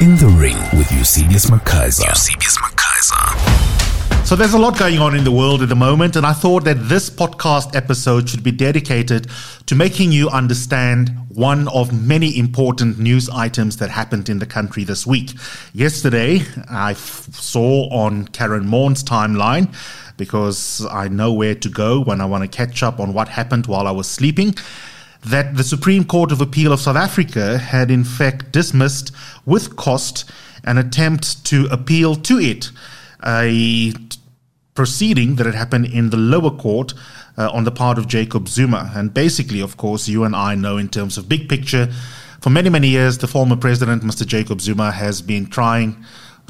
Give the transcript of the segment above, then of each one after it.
In the Ring with Eusebius McKaiser. Eusebius McKaiser. So there's a lot going on in the world at the moment, and I thought that this podcast episode should be dedicated to making you understand one of many important news items that happened in the country this week. Yesterday, I f- saw on Karyn Maughan's timeline because I know where to go when I want to catch up on what happened while I was sleeping that the Supreme Court of Appeal of South Africa had in fact dismissed with cost an attempt to appeal to it, a proceeding that had happened in the lower court uh, on the part of Jacob Zuma. And basically, of course, you and I know in terms of big picture, for many, many years, the former president, Mr. Jacob Zuma, has been trying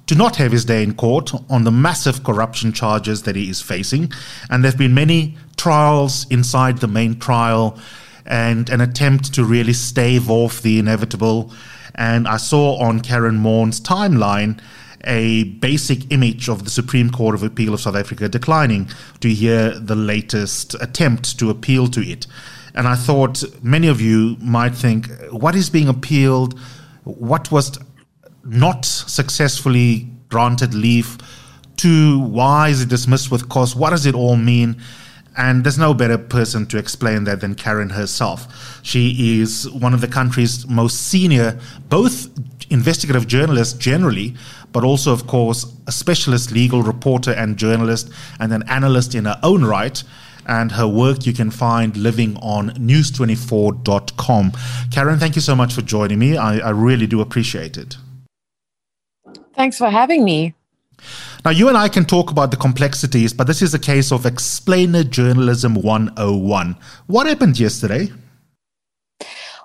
to not have his day in court on the massive corruption charges that he is facing. And there have been many trials inside the main trial and an attempt to really stave off the inevitable. And I saw on Karyn Maughan's timeline a basic image of the Supreme Court of Appeal of South Africa declining to hear the latest attempt to appeal to it. And I thought many of you might think, what is being appealed? What was not successfully granted leave to? Why is it dismissed with cause? What does it all mean? And there's no better person to explain that than Karyn herself. She is one of the country's most senior, both investigative journalists generally, but also, of course, a specialist legal reporter and journalist, and an analyst in her own right. And her work you can find living on news24.com. Karyn, thank you so much for joining me. I, I really do appreciate it. Thanks for having me. Now, you and I can talk about the complexities, but this is a case of explainer journalism 101. What happened yesterday?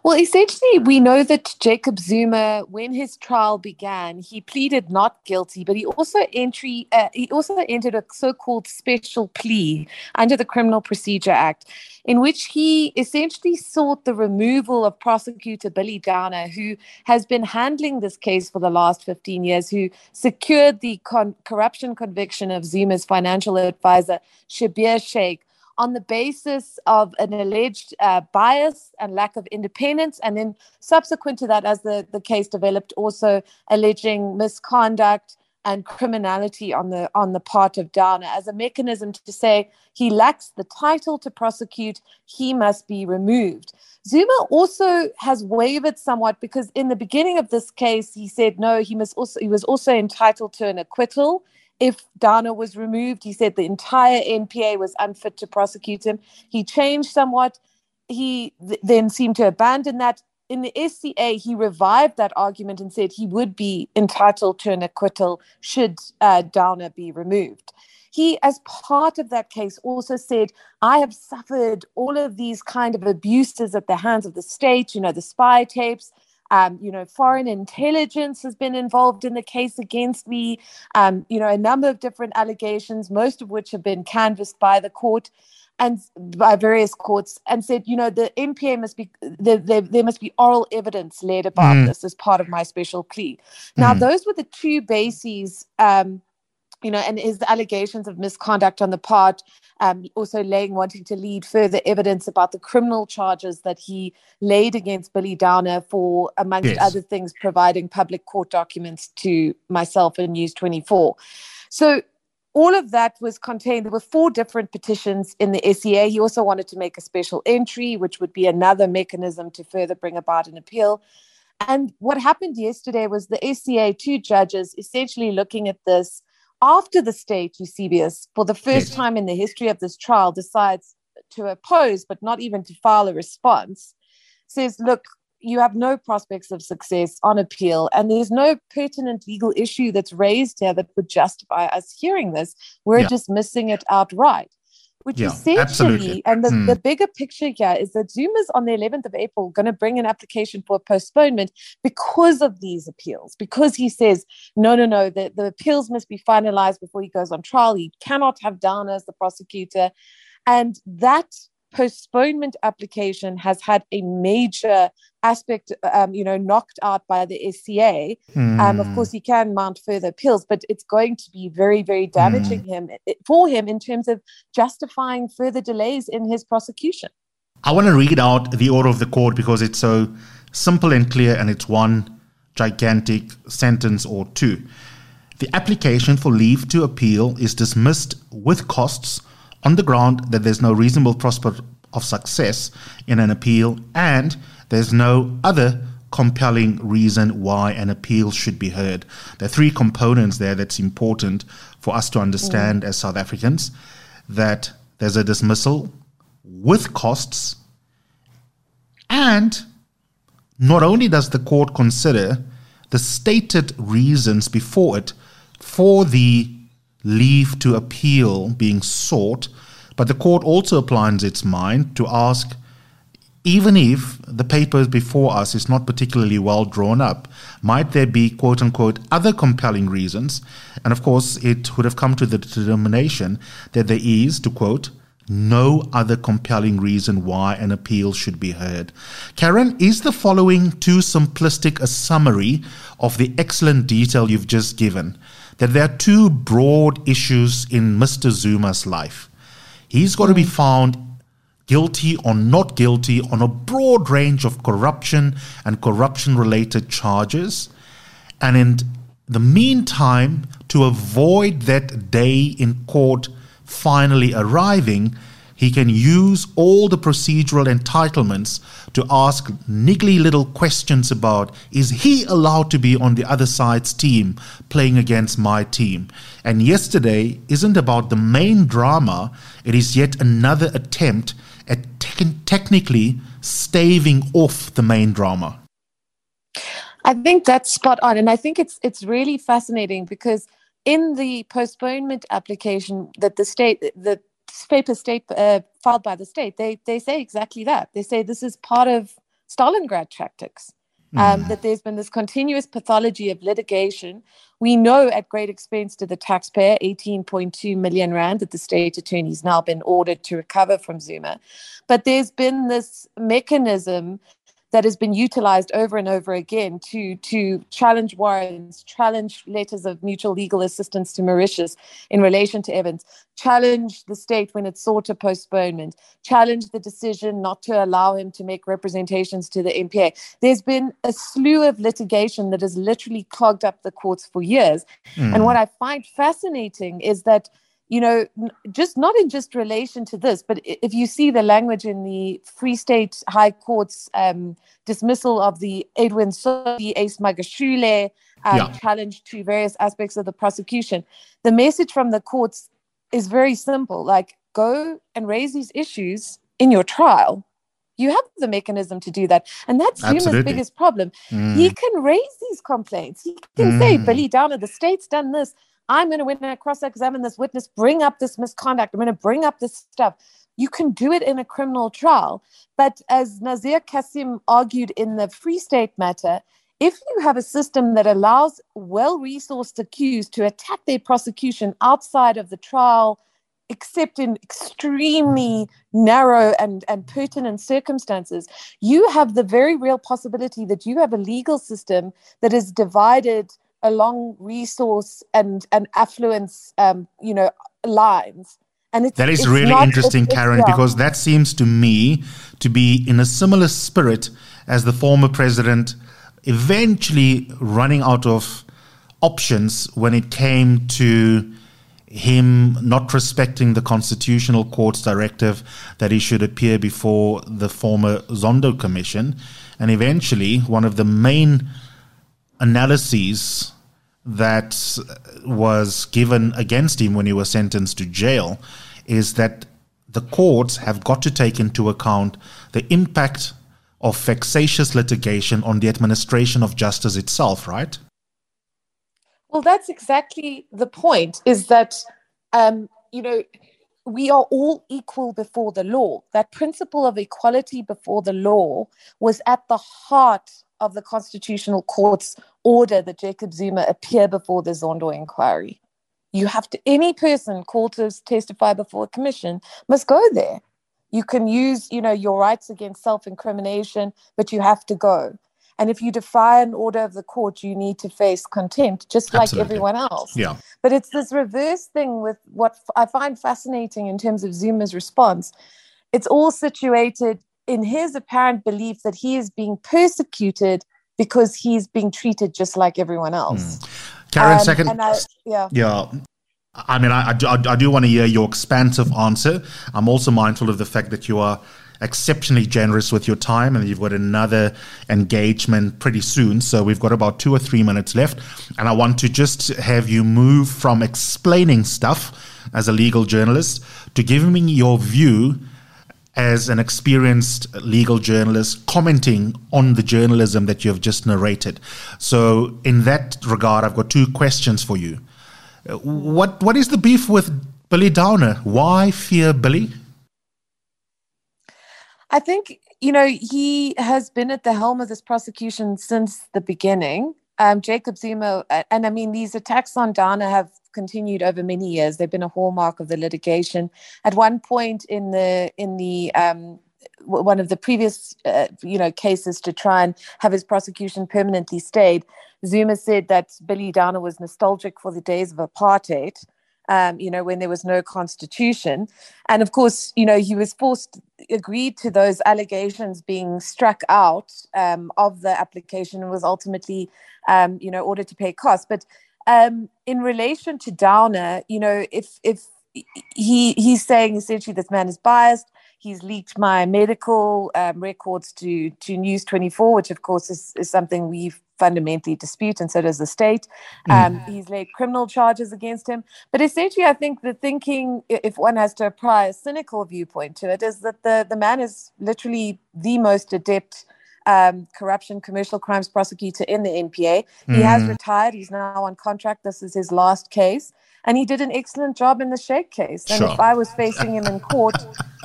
Well, essentially, we know that Jacob Zuma, when his trial began, he pleaded not guilty, but he also entry uh, he also entered a so-called special plea under the Criminal Procedure Act, in which he essentially sought the removal of prosecutor Billy Downer, who has been handling this case for the last 15 years, who secured the con- corruption conviction of Zuma's financial advisor Schabir Shaik on the basis of an alleged uh, bias and lack of independence. And then, subsequent to that, as the, the case developed, also alleging misconduct and criminality on the on the part of Downer as a mechanism to say he lacks the title to prosecute, he must be removed. Zuma also has wavered somewhat because in the beginning of this case he said no, he must also he was also entitled to an acquittal if Downer was removed. He said the entire NPA was unfit to prosecute him. He changed somewhat. He th- then seemed to abandon that. In the SCA, he revived that argument and said he would be entitled to an acquittal should uh, Downer be removed. He, as part of that case, also said, I have suffered all of these kind of abuses at the hands of the state, you know, the spy tapes, um, you know, foreign intelligence has been involved in the case against me. Um, you know, a number of different allegations, most of which have been canvassed by the court and by various courts and said, you know, the NPA must be there, there, there must be oral evidence laid about mm. this as part of my special plea. Now, mm. those were the two bases um, you know, and his allegations of misconduct on the part, um, also laying wanting to lead further evidence about the criminal charges that he laid against Billy Downer for, amongst yes. other things, providing public court documents to myself and News 24. So all of that was contained. There were four different petitions in the SCA. He also wanted to make a special entry, which would be another mechanism to further bring about an appeal. And what happened yesterday was the SCA, two judges, essentially looking at this after the state, Eusebius, for the first yes. time in the history of this trial, decides to oppose, but not even to file a response, says, look, you have no prospects of success on appeal, and there's no pertinent legal issue that's raised here that would justify us hearing this. We're yeah. dismissing it outright which yeah, essentially, absolutely. and the, hmm. the bigger picture here is that Zuma's on the 11th of April going to bring an application for a postponement because of these appeals, because he says, no, no, no, the, the appeals must be finalized before he goes on trial. He cannot have Downer as the prosecutor. And that postponement application has had a major aspect, um, you know, knocked out by the SCA. Mm. Um, of course, he can mount further appeals, but it's going to be very, very damaging mm. him for him in terms of justifying further delays in his prosecution. I want to read out the order of the court because it's so simple and clear, and it's one gigantic sentence or two. The application for leave to appeal is dismissed with costs on the ground that there's no reasonable prospect of success in an appeal and there's no other compelling reason why an appeal should be heard. There are three components there that's important for us to understand mm. as South Africans that there's a dismissal with costs, and not only does the court consider the stated reasons before it for the leave to appeal being sought, but the court also applies its mind to ask even if the paper before us is not particularly well drawn up, might there be quote unquote other compelling reasons? And of course, it would have come to the determination that there is, to quote, no other compelling reason why an appeal should be heard. Karyn, is the following too simplistic a summary of the excellent detail you've just given? That there are two broad issues in Mr. Zuma's life. He's got to be found guilty or not guilty on a broad range of corruption and corruption related charges. And in the meantime, to avoid that day in court finally arriving, he can use all the procedural entitlements to ask niggly little questions about is he allowed to be on the other side's team playing against my team? And yesterday isn't about the main drama, it is yet another attempt at te- technically staving off the main drama. I think that's spot on, and I think it's it's really fascinating because in the postponement application that the state the paper state uh, filed by the state, they they say exactly that. They say this is part of Stalingrad tactics um, mm. that there's been this continuous pathology of litigation. We know at great expense to the taxpayer, 18.2 million rand that the state attorney's now been ordered to recover from Zuma. But there's been this mechanism that has been utilized over and over again to to challenge warrants, challenge letters of mutual legal assistance to Mauritius in relation to Evans, challenge the state when it sought a postponement, challenge the decision not to allow him to make representations to the NPA. There's been a slew of litigation that has literally clogged up the courts for years. Mm. And what I find fascinating is that you know, just not in just relation to this, but if you see the language in the Free State High Court's um, dismissal of the Edwin Sodi Ace Magashule um, yeah. challenge to various aspects of the prosecution, the message from the courts is very simple like, go and raise these issues in your trial. You have the mechanism to do that. And that's Zuma's biggest problem. Mm. He can raise these complaints. He can mm. say, Billy Downer, the state's done this I'm going to win and cross examine this witness, bring up this misconduct. I'm going to bring up this stuff. You can do it in a criminal trial. But as Nazir Kasim argued in the Free State matter, if you have a system that allows well resourced accused to attack their prosecution outside of the trial, except in extremely narrow and, and pertinent circumstances, you have the very real possibility that you have a legal system that is divided along resource and and affluence um, you know lines and that is really not, interesting it's, karyn it's, yeah. because that seems to me to be in a similar spirit as the former president eventually running out of options when it came to him not respecting the constitutional court's directive that he should appear before the former zondo commission and eventually one of the main analyses that was given against him when he was sentenced to jail is that the courts have got to take into account the impact of vexatious litigation on the administration of justice itself, right? Well, that's exactly the point. Is that um, you know we are all equal before the law. That principle of equality before the law was at the heart of the Constitutional Court's order that Jacob Zuma appear before the Zondo inquiry. You have to, any person called to testify before a commission must go there. You can use, you know, your rights against self-incrimination, but you have to go. And if you defy an order of the court, you need to face contempt, just like Absolutely. everyone else. Yeah. But it's this reverse thing with what I find fascinating in terms of Zuma's response. It's all situated in his apparent belief that he is being persecuted because he's being treated just like everyone else. Mm. Karyn, Um, second. and I- yeah. Yeah. I mean, I, I, do, I do want to hear your expansive answer. I'm also mindful of the fact that you are exceptionally generous with your time and you've got another engagement pretty soon. So we've got about two or three minutes left. And I want to just have you move from explaining stuff as a legal journalist to giving me your view as an experienced legal journalist commenting on the journalism that you have just narrated. So, in that regard, I've got two questions for you. What what is the beef with Billy Downer? Why fear Billy? I think, you know, he has been at the helm of this prosecution since the beginning. Um, Jacob Zuma, uh, and I mean, these attacks on Downer have continued over many years. They've been a hallmark of the litigation. At one point in the in the um, one of the previous, uh, you know, cases to try and have his prosecution permanently stayed, Zuma said that Billy Downer was nostalgic for the days of apartheid um, you know, when there was no constitution. And of course, you know, he was forced, agreed to those allegations being struck out um, of the application and was ultimately, um, you know, ordered to pay costs. But um, in relation to Downer, you know, if, if he he's saying essentially this man is biased. He's leaked my medical um, records to to News 24, which of course is, is something we fundamentally dispute, and so does the state. Um, He's laid criminal charges against him. But essentially, I think the thinking, if one has to apply a cynical viewpoint to it, is that the the man is literally the most adept um, corruption, commercial crimes prosecutor in the NPA. He has retired. He's now on contract. This is his last case. And he did an excellent job in the Shaik case. And Sure. if I was facing him in court,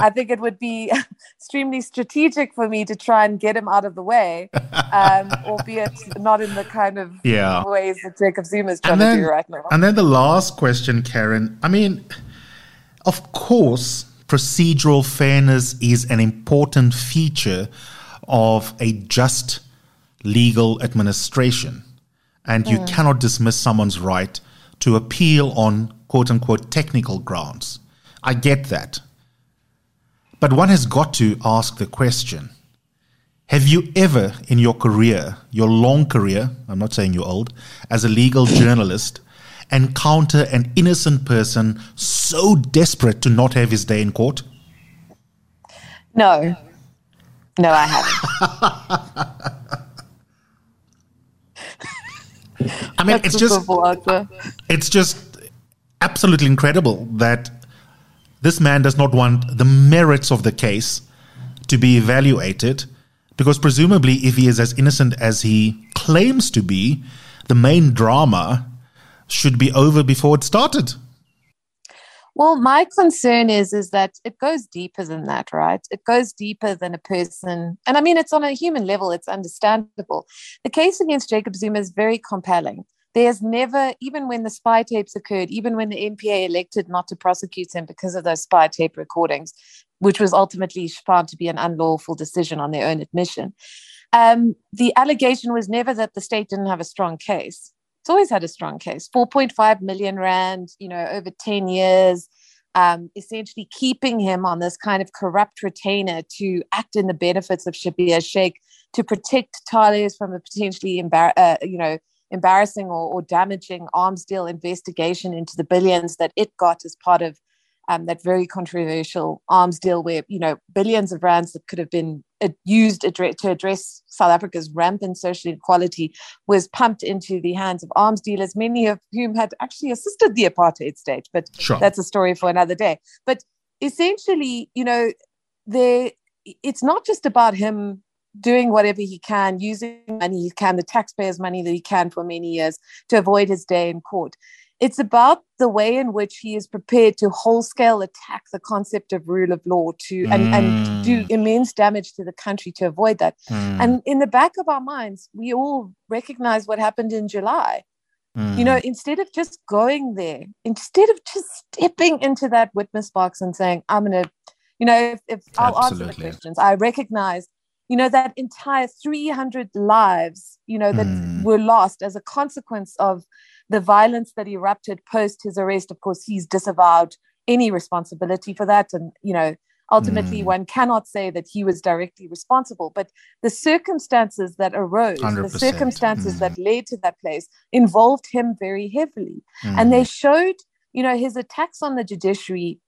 I think it would be extremely strategic for me to try and get him out of the way, um, albeit not in the kind of Yeah. ways that Jacob Zuma is trying then, to do right now. and then the last question, Karyn. I mean, of course, procedural fairness is an important feature of a just legal administration. And you hmm. cannot dismiss someone's right to appeal on quote unquote technical grounds. I get that. But one has got to ask the question have you ever in your career, your long career, I'm not saying you're old, as a legal journalist, encounter an innocent person so desperate to not have his day in court? No. No, I haven't. I mean, it's just simple answer. it's just absolutely incredible that this man does not want the merits of the case to be evaluated because presumably if he is as innocent as he claims to be the main drama should be over before it started Well, my concern is is that it goes deeper than that, right? It goes deeper than a person, and I mean, it's on a human level. It's understandable. The case against Jacob Zuma is very compelling. There's never, even when the spy tapes occurred, even when the NPA elected not to prosecute him because of those spy tape recordings, which was ultimately found to be an unlawful decision on their own admission. Um, the allegation was never that the state didn't have a strong case. It's always had a strong case. 4.5 million rand, you know, over 10 years, um, essentially keeping him on this kind of corrupt retainer to act in the benefits of Schabir Shaik to protect Thales from a potentially embar- uh, you know, embarrassing or, or damaging arms deal investigation into the billions that it got as part of um, that very controversial arms deal where you know billions of rands that could have been used to address South Africa's rampant social inequality was pumped into the hands of arms dealers, many of whom had actually assisted the apartheid state. But Sure. that's a story for another day. But essentially, you know, there it's not just about him doing whatever he can, using money he can, the taxpayers' money that he can for many years to avoid his day in court. It's about the way in which he is prepared to whole scale attack the concept of rule of law to and, and do immense damage to the country to avoid that. Hmm. And in the back of our minds, we all recognize what happened in July. You know, instead of just going there, instead of just stepping into that witness box and saying, I'm going to, you know, if, if I'll answer the questions, I recognize, you know, that entire 300 lives, you know, that Mm. were lost as a consequence of the violence that erupted post his arrest. Of course, he's disavowed any responsibility for that. And, you know, Ultimately, mm. one cannot say that he was directly responsible, but the circumstances that arose, 100%. the circumstances mm. that led to that place, involved him very heavily. Mm. And they showed, you know, his attacks on the judiciary,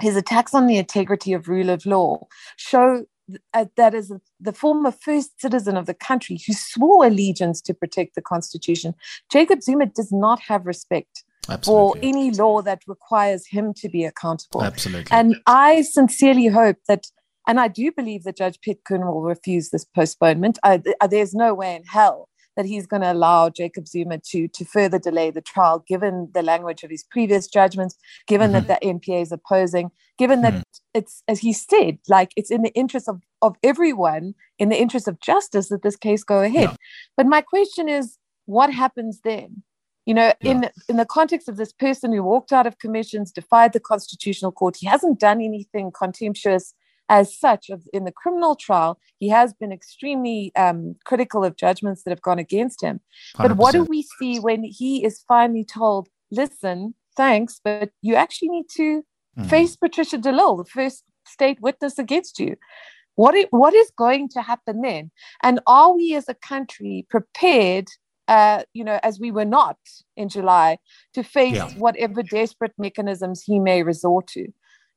his attacks on the integrity of rule of law, show uh, that is the former first citizen of the country who swore allegiance to protect the Constitution. Jacob Zuma does not have respect Absolutely. for any law that requires him to be accountable. Absolutely. And I sincerely hope that, and I do believe that Judge Piet Koen will refuse this postponement. I, there's no way in hell that he's going to allow Jacob Zuma to to further delay the trial, given the language of his previous judgments, given mm-hmm. that the NPA is opposing, given that mm-hmm. it's as he said, like it's in the interest of of everyone, in the interest of justice, that this case go ahead. Yeah. But my question is, what happens then? You know, yeah. in in the context of this person who walked out of commissions, defied the constitutional court, he hasn't done anything contemptuous as such of, in the criminal trial. He has been extremely um, critical of judgments that have gone against him. 100%. But what do we see when he is finally told, "Listen, thanks, but you actually need to mm. face Patricia de Lille, the first state witness against you." What, it, what is going to happen then? And are we as a country prepared uh, you know, as we were not in July, to face yeah. whatever desperate mechanisms he may resort to.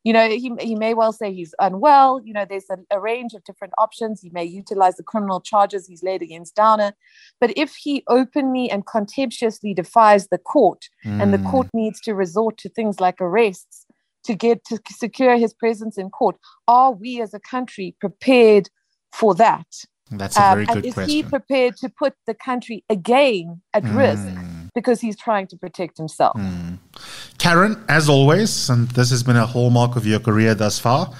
You know, he, he may well say he's unwell. You know, there's a, a range of different options. He may utilize the criminal charges he's laid against Downer. But if he openly and contemptuously defies the court mm. and the court mm. needs to resort to things like arrests to get to secure his presence in court, are we as a country prepared for that? That's a very um, good is question. Is he prepared to put the country again at mm. risk because he's trying to protect himself? Mm. Karyn, as always, and this has been a hallmark of your career thus far,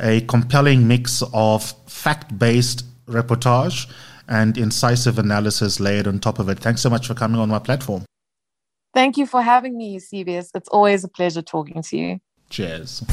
a compelling mix of fact based reportage and incisive analysis layered on top of it. Thanks so much for coming on my platform. Thank you for having me, Eusebius. It's always a pleasure talking to you. Cheers.